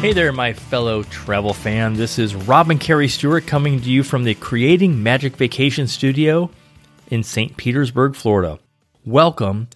Hey there, my fellow travel fan. This is Rob and Carrie Stewart coming to you from the Creating Magic Vacation Studio in St. Petersburg, Florida. Welcome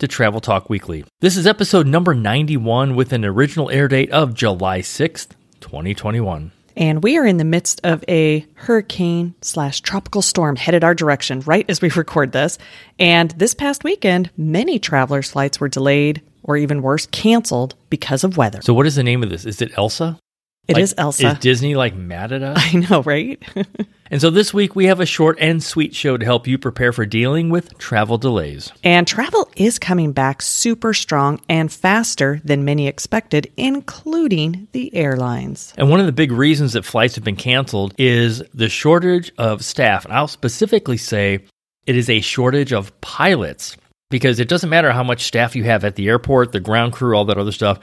to Travel Talk Weekly. This is episode number 91 with an original air date of July 6th, 2021. And we are in the midst of a hurricane slash tropical storm headed our direction right as we record this. And this past weekend, many travelers' flights were delayed or even worse, canceled because of weather. So, what is the name of this? Is it Elsa? It like, is Elsa. Is Disney like mad at us? I know, right? and so this week we have a short and sweet show to help you prepare for dealing with travel delays. And travel is coming back super strong and faster than many expected, including the airlines. And one of the big reasons that flights have been canceled is the shortage of staff. And I'll specifically say it is a shortage of pilots because it doesn't matter how much staff you have at the airport, the ground crew, all that other stuff.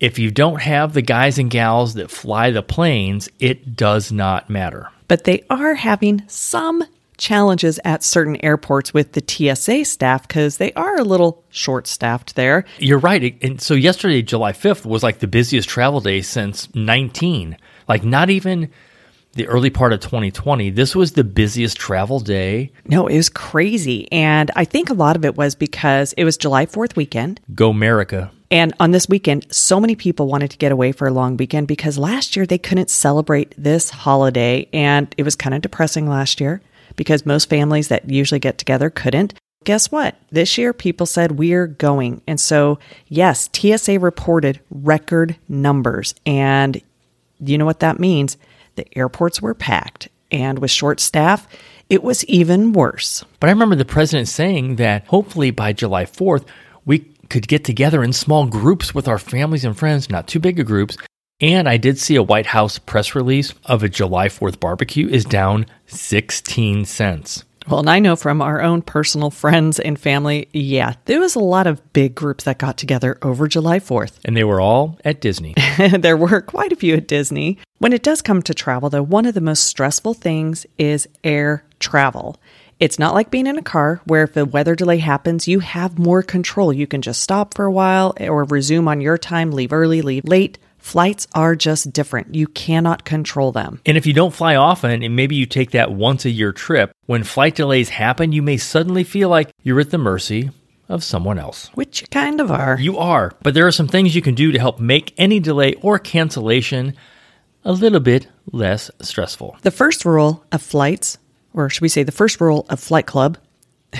If you don't have the guys and gals that fly the planes, it does not matter. But they are having some challenges at certain airports with the TSA staff because they are a little short staffed there. You're right. And so yesterday, July 5th, was like the busiest travel day since 19. Like, not even the early part of 2020, this was the busiest travel day. No, it was crazy. And I think a lot of it was because it was July 4th weekend. Go America. And on this weekend, so many people wanted to get away for a long weekend because last year they couldn't celebrate this holiday. And it was kind of depressing last year because most families that usually get together couldn't. Guess what? This year, people said we're going. And so, yes, TSA reported record numbers. And you know what that means? The airports were packed, and with short staff, it was even worse. But I remember the president saying that hopefully by July 4th, we could get together in small groups with our families and friends, not too big of groups. And I did see a White House press release of a July 4th barbecue is down 16 cents. Well, and I know from our own personal friends and family, yeah, there was a lot of big groups that got together over July 4th. And they were all at Disney. there were quite a few at Disney. When it does come to travel, though, one of the most stressful things is air travel. It's not like being in a car where if a weather delay happens, you have more control. You can just stop for a while or resume on your time, leave early, leave late. Flights are just different. You cannot control them. And if you don't fly often, and maybe you take that once a year trip, when flight delays happen, you may suddenly feel like you're at the mercy of someone else. Which you kind of are. You are. But there are some things you can do to help make any delay or cancellation a little bit less stressful. The first rule of flights, or should we say the first rule of Flight Club,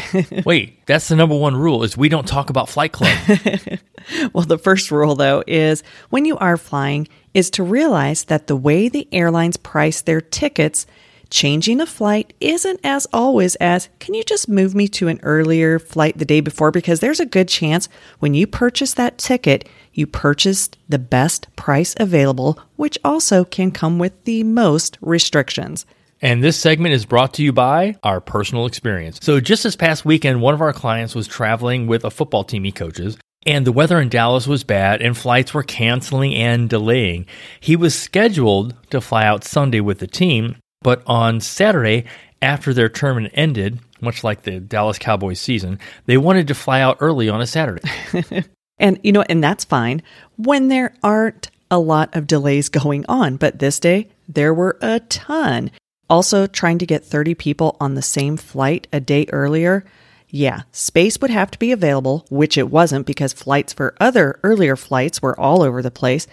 Wait, that's the number one rule is we don't talk about Flight Club. well, the first rule though is when you are flying is to realize that the way the airlines price their tickets, changing a flight isn't as always as can you just move me to an earlier flight the day before because there's a good chance when you purchase that ticket, you purchased the best price available, which also can come with the most restrictions. And this segment is brought to you by our personal experience. So, just this past weekend, one of our clients was traveling with a football team he coaches, and the weather in Dallas was bad, and flights were canceling and delaying. He was scheduled to fly out Sunday with the team, but on Saturday, after their term ended, much like the Dallas Cowboys season, they wanted to fly out early on a Saturday. and, you know, and that's fine when there aren't a lot of delays going on. But this day, there were a ton. Also, trying to get 30 people on the same flight a day earlier, yeah, space would have to be available, which it wasn't because flights for other earlier flights were all over the place.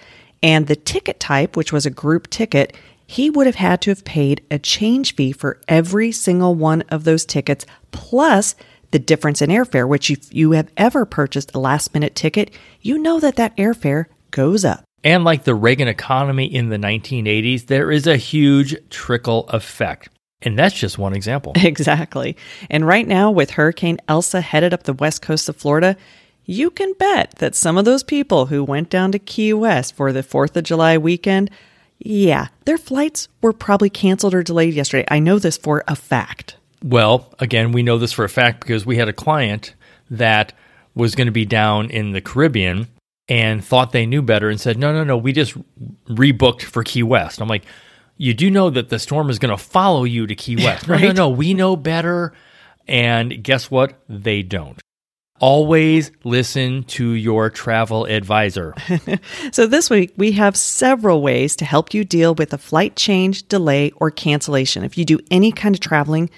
And the ticket type, which was a group ticket, he would have had to have paid a change fee for every single one of those tickets, plus the difference in airfare, which if you have ever purchased a last minute ticket, you know that that airfare goes up. And like the Reagan economy in the 1980s, there is a huge trickle effect. And that's just one example. Exactly. And right now, with Hurricane Elsa headed up the west coast of Florida, you can bet that some of those people who went down to Key West for the 4th of July weekend, Yeah, their flights were probably canceled or delayed yesterday. I know this for a fact. Well, again, we know this for a fact because we had a client that was going to be down in the Caribbean and thought they knew better and said, no, no, no, we just rebooked for Key West. I'm like, you do know that the storm is going to follow you to Key West. right? No, no, no, we know better. And guess what? They don't. Always listen to your travel advisor. so, this week we have several ways to help you deal with a flight change, delay, or cancellation. If you do any kind of traveling,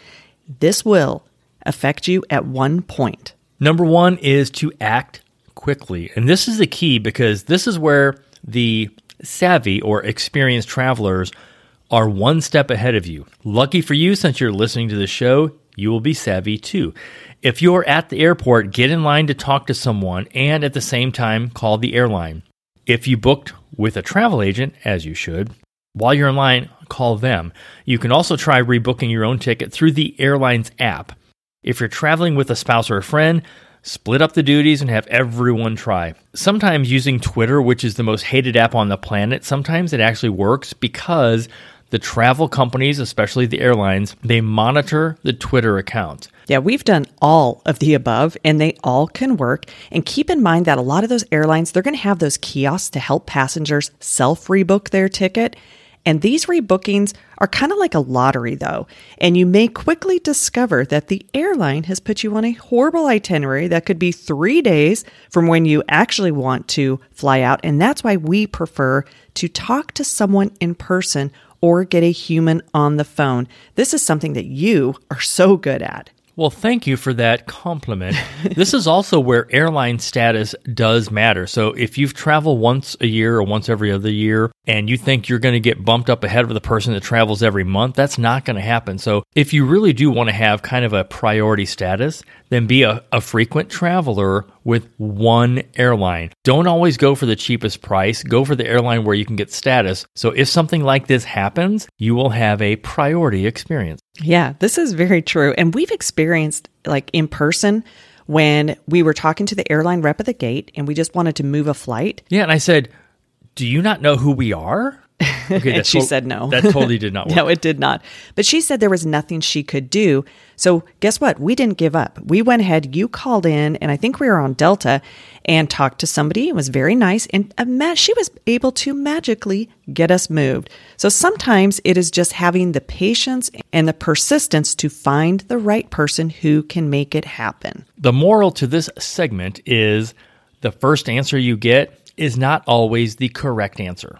this will affect you at one point. Number one is to act quickly. And this is the key because this is where the savvy or experienced travelers are one step ahead of you. Lucky for you, since you're listening to the show, you will be savvy too. If you're at the airport, get in line to talk to someone and at the same time call the airline. If you booked with a travel agent, as you should, while you're in line, call them. You can also try rebooking your own ticket through the airline's app. If you're traveling with a spouse or a friend, split up the duties and have everyone try. Sometimes using Twitter, which is the most hated app on the planet, sometimes it actually works because the travel companies, especially the airlines, they monitor the Twitter accounts. Yeah, we've done all of the above and they all can work. And keep in mind that a lot of those airlines, they're going to have those kiosks to help passengers self rebook their ticket. And these rebookings are kind of like a lottery, though. And you may quickly discover that the airline has put you on a horrible itinerary that could be three days from when you actually want to fly out. And that's why we prefer to talk to someone in person or get a human on the phone. This is something that you are so good at. Well, thank you for that compliment. this is also where airline status does matter. So, if you've traveled once a year or once every other year and you think you're going to get bumped up ahead of the person that travels every month, that's not going to happen. So, if you really do want to have kind of a priority status, then be a, a frequent traveler with one airline. Don't always go for the cheapest price, go for the airline where you can get status. So, if something like this happens, you will have a priority experience. Yeah, this is very true. And we've experienced like in person when we were talking to the airline rep at the gate and we just wanted to move a flight. Yeah, and I said, "Do you not know who we are?" Okay, and she to- said no. That totally did not work. no, it did not. But she said there was nothing she could do. So guess what? We didn't give up. We went ahead. You called in, and I think we were on Delta and talked to somebody. It was very nice, and she was able to magically get us moved. So sometimes it is just having the patience and the persistence to find the right person who can make it happen. The moral to this segment is the first answer you get is not always the correct answer.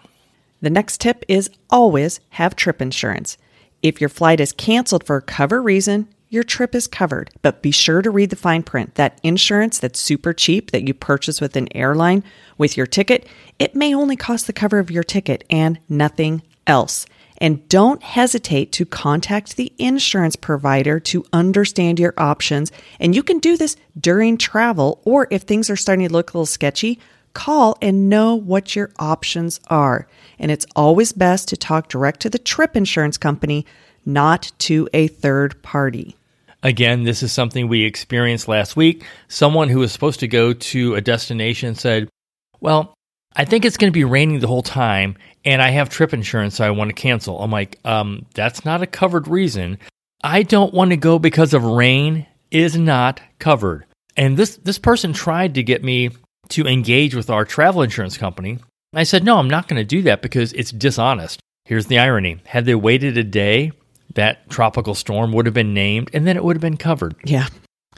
The next tip is always have trip insurance. If your flight is canceled for a cover reason, your trip is covered. But be sure to read the fine print. That insurance that's super cheap that you purchase with an airline with your ticket, it may only cost the cover of your ticket and nothing else. And don't hesitate to contact the insurance provider to understand your options. And you can do this during travel, or if things are starting to look a little sketchy, call and know what your options are. And it's always best to talk direct to the trip insurance company, not to a third party. Again, this is something we experienced last week. Someone who was supposed to go to a destination said, Well, I think it's going to be raining the whole time, and I have trip insurance, so I want to cancel. I'm like, um, That's not a covered reason. I don't want to go because of rain is not covered. And this, this person tried to get me to engage with our travel insurance company. I said, no, I'm not going to do that because it's dishonest. Here's the irony had they waited a day, that tropical storm would have been named and then it would have been covered. Yeah.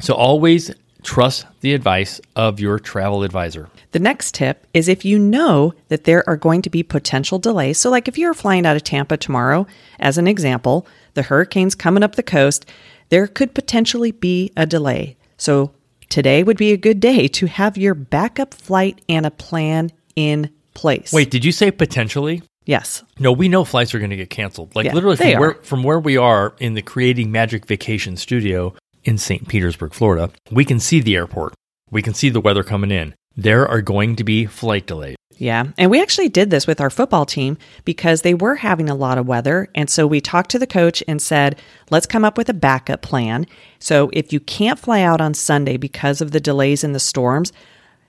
So always trust the advice of your travel advisor. The next tip is if you know that there are going to be potential delays. So, like if you're flying out of Tampa tomorrow, as an example, the hurricane's coming up the coast, there could potentially be a delay. So, Today would be a good day to have your backup flight and a plan in place. Wait, did you say potentially? Yes. No, we know flights are going to get canceled. Like yeah, literally from where, from where we are in the Creating Magic Vacation Studio in St. Petersburg, Florida, we can see the airport. We can see the weather coming in. There are going to be flight delays. Yeah. And we actually did this with our football team because they were having a lot of weather. And so we talked to the coach and said, let's come up with a backup plan. So if you can't fly out on Sunday because of the delays in the storms,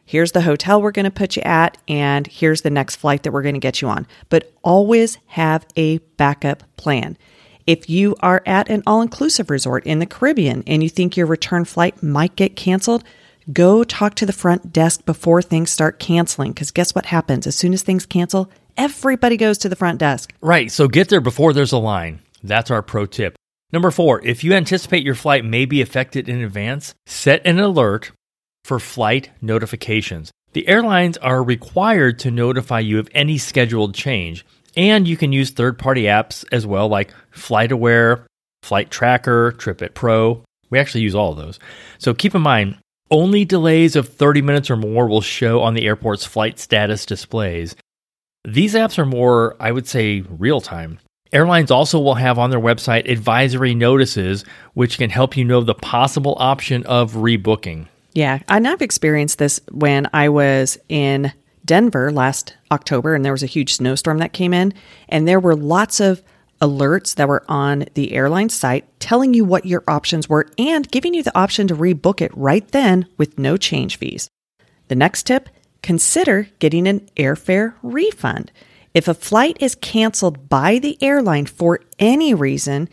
here's the hotel we're going to put you at, and here's the next flight that we're going to get you on. But always have a backup plan. If you are at an all inclusive resort in the Caribbean and you think your return flight might get canceled, go talk to the front desk before things start canceling. Because guess what happens? As soon as things cancel, everybody goes to the front desk. Right. So get there before there's a line. That's our pro tip. Number four, if you anticipate your flight may be affected in advance, set an alert for flight notifications. The airlines are required to notify you of any scheduled change. And you can use third party apps as well, like FlightAware, Flight Tracker, TripIt Pro. We actually use all of those. So keep in mind, only delays of 30 minutes or more will show on the airport's flight status displays. These apps are more, I would say, real time. Airlines also will have on their website advisory notices, which can help you know the possible option of rebooking. Yeah, and I've experienced this when I was in Denver last October and there was a huge snowstorm that came in, and there were lots of alerts that were on the airline site telling you what your options were and giving you the option to rebook it right then with no change fees. The next tip consider getting an airfare refund. If a flight is canceled by the airline for any reason,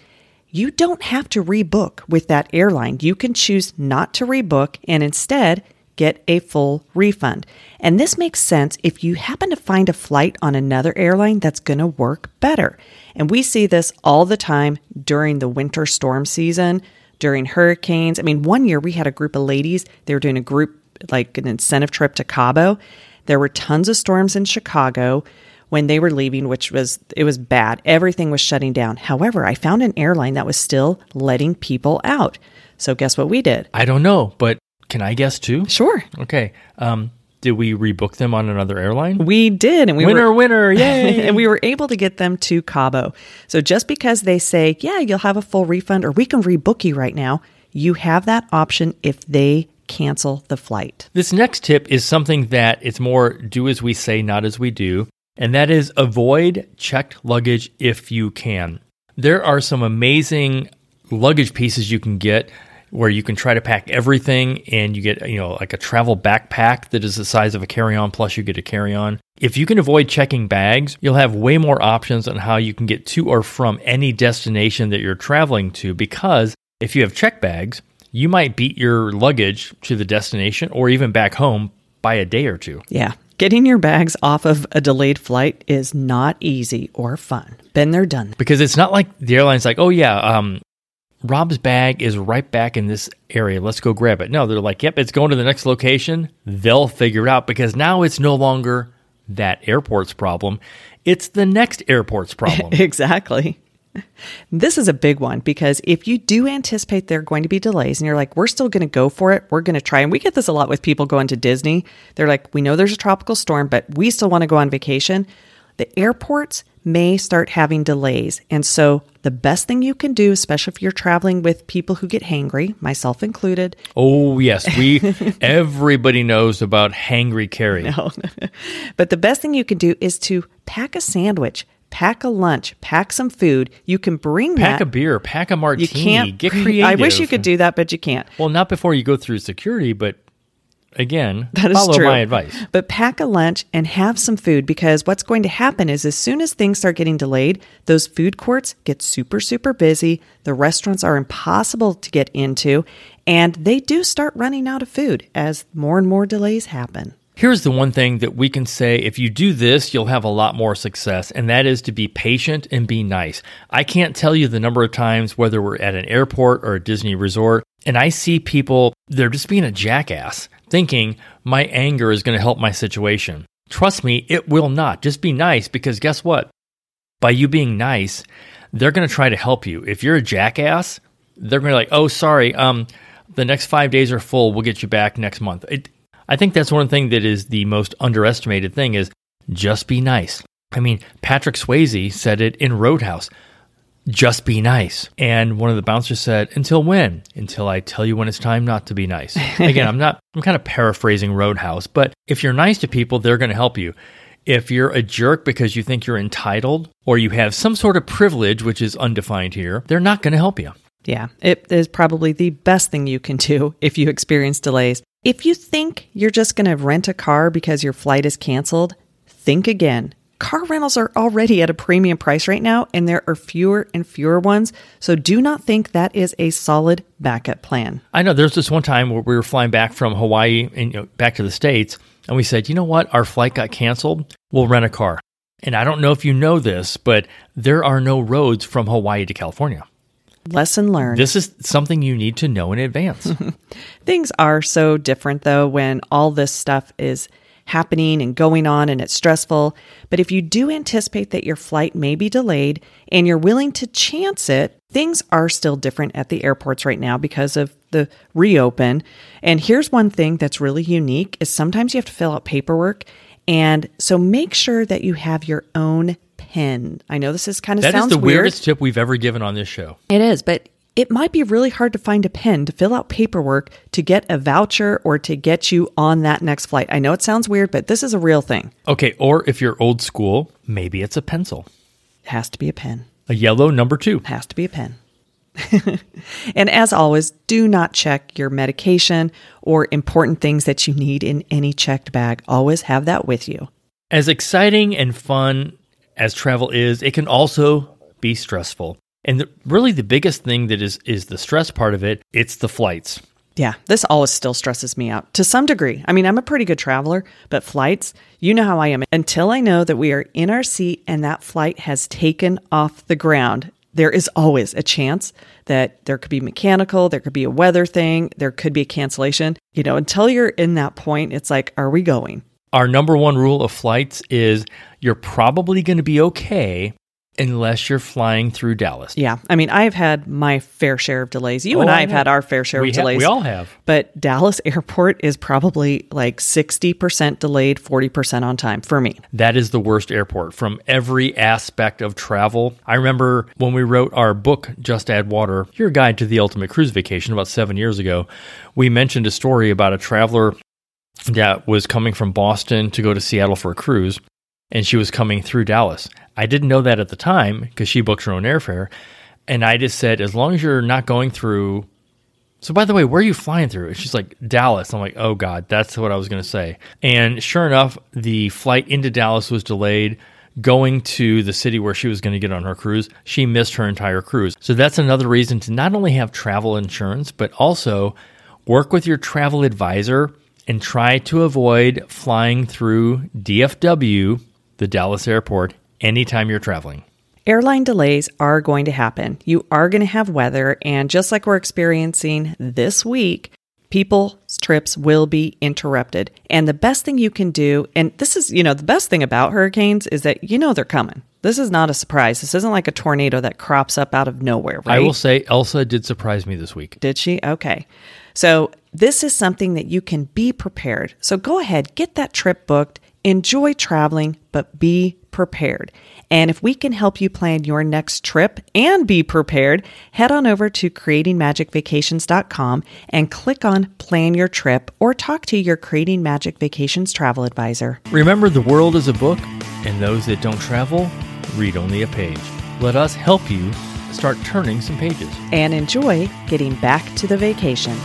you don't have to rebook with that airline. You can choose not to rebook and instead get a full refund. And this makes sense if you happen to find a flight on another airline that's going to work better. And we see this all the time during the winter storm season, during hurricanes. I mean, one year we had a group of ladies, they were doing a group, like an incentive trip to Cabo. There were tons of storms in Chicago when they were leaving, which was it was bad. Everything was shutting down. However, I found an airline that was still letting people out. So guess what we did? I don't know, but can I guess too? Sure. Okay. Um, did we rebook them on another airline? We did, and we winner, were winner, yay! and we were able to get them to Cabo. So just because they say, "Yeah, you'll have a full refund," or "We can rebook you right now," you have that option if they cancel the flight. This next tip is something that it's more do as we say, not as we do and that is avoid checked luggage if you can. There are some amazing luggage pieces you can get where you can try to pack everything and you get, you know, like a travel backpack that is the size of a carry-on plus you get a carry-on. If you can avoid checking bags, you'll have way more options on how you can get to or from any destination that you're traveling to because if you have check bags, you might beat your luggage to the destination or even back home by a day or two. Yeah. Getting your bags off of a delayed flight is not easy or fun. Been there, done. Because it's not like the airline's like, oh, yeah, um, Rob's bag is right back in this area. Let's go grab it. No, they're like, yep, it's going to the next location. They'll figure it out because now it's no longer that airport's problem. It's the next airport's problem. exactly. This is a big one because if you do anticipate there are going to be delays and you're like, we're still going to go for it, we're going to try. And we get this a lot with people going to Disney. They're like, we know there's a tropical storm, but we still want to go on vacation. The airports may start having delays. And so the best thing you can do, especially if you're traveling with people who get hangry, myself included. Oh, yes. We, everybody knows about hangry carry. No. but the best thing you can do is to pack a sandwich pack a lunch, pack some food. You can bring pack that. a beer, pack a martini. You can't get creative. I wish you could do that, but you can't. Well, not before you go through security, but again, that is follow true. my advice. But pack a lunch and have some food because what's going to happen is as soon as things start getting delayed, those food courts get super, super busy. The restaurants are impossible to get into, and they do start running out of food as more and more delays happen. Here's the one thing that we can say if you do this, you'll have a lot more success, and that is to be patient and be nice. I can't tell you the number of times, whether we're at an airport or a Disney resort, and I see people, they're just being a jackass, thinking my anger is going to help my situation. Trust me, it will not. Just be nice because guess what? By you being nice, they're going to try to help you. If you're a jackass, they're going to be like, oh, sorry, um, the next five days are full. We'll get you back next month. It, I think that's one thing that is the most underestimated thing is just be nice. I mean, Patrick Swayze said it in Roadhouse. Just be nice. And one of the bouncers said, Until when? Until I tell you when it's time not to be nice. Again, I'm not, I'm kind of paraphrasing Roadhouse, but if you're nice to people, they're going to help you. If you're a jerk because you think you're entitled or you have some sort of privilege, which is undefined here, they're not going to help you. Yeah, it is probably the best thing you can do if you experience delays If you think you're just going to rent a car because your flight is canceled, think again. Car rentals are already at a premium price right now, and there are fewer and fewer ones. So do not think that is a solid backup plan. I know there's this one time where we were flying back from Hawaii and you know, back to the States, and we said, you know what, our flight got canceled. We'll rent a car. And I don't know if you know this, but there are no roads from Hawaii to California. Lesson learned. This is something you need to know in advance. Things are so different though when all this stuff is happening and going on and it's stressful. But if you do anticipate that your flight may be delayed and you're willing to chance it, things are still different at the airports right now because of the reopen. And here's one thing that's really unique is sometimes you have to fill out paperwork and so make sure that you have your own pen. I know this is kind of That is sounds the weird. weirdest tip we've ever given on this show. It is, but it might be really hard to find a pen to fill out paperwork to get a voucher or to get you on that next flight. I know it sounds weird, but this is a real thing. Okay, or if you're old school, maybe it's a pencil. It has to be a pen. A yellow number two. It has to be a pen. and as always, do not check your medication or important things that you need in any checked bag. Always have that with you. As exciting and fun as travel is, it can also be stressful. And the, really, the biggest thing that is is the stress part of it. It's the flights. Yeah, this always still stresses me out to some degree. I mean, I'm a pretty good traveler, but flights, you know how I am. Until I know that we are in our seat and that flight has taken off the ground, there is always a chance that there could be mechanical, there could be a weather thing, there could be a cancellation. You know, until you're in that point, it's like, are we going? Our number one rule of flights is you're probably going to be okay unless you're flying through Dallas. Yeah. I mean, I've had my fair share of delays. You Oh, and I have had our fair share We of ha- delays. we all have. But Dallas airport is probably like 60% delayed, 40% on time for me. That is the worst airport from every aspect of travel. I remember when we wrote our book, Just Add Water, Your Guide to the Ultimate Cruise Vacation, about seven years ago, we mentioned a story about a traveler that was coming from Boston to go to Seattle for a cruise, and she was coming through Dallas. I didn't know that at the time because she booked her own airfare. And I just said, as long as you're not going through so, by the way, where are you flying through? And she's like, Dallas. I'm like, oh, God, that's what I was going to say. And sure enough, the flight into Dallas was delayed. Going to the city where she was going to get on her cruise, she missed her entire cruise. So, that's another reason to not only have travel insurance, but also work with your travel advisor and try to avoid flying through DFW, the Dallas airport, anytime you're traveling. Airline delays are going to happen. You are going to have weather, and just like we're experiencing this week, people's trips will be interrupted. And the best thing you can do, and this is, you know, the best thing about hurricanes is that you know they're coming. This is not a surprise. This isn't like a tornado that crops up out of nowhere, right? I will say, Elsa did surprise me this week. Did she? Okay. So, this is something that you can be prepared. So, go ahead, get that trip booked, enjoy traveling, but be prepared. And if we can help you plan your next trip and be prepared, head on over to creatingmagicvacations.com and click on plan your trip or talk to your Creating Magic Vacations travel advisor. Remember, the world is a book, and those that don't travel read only a page. Let us help you start turning some pages. And enjoy getting back to the vacation.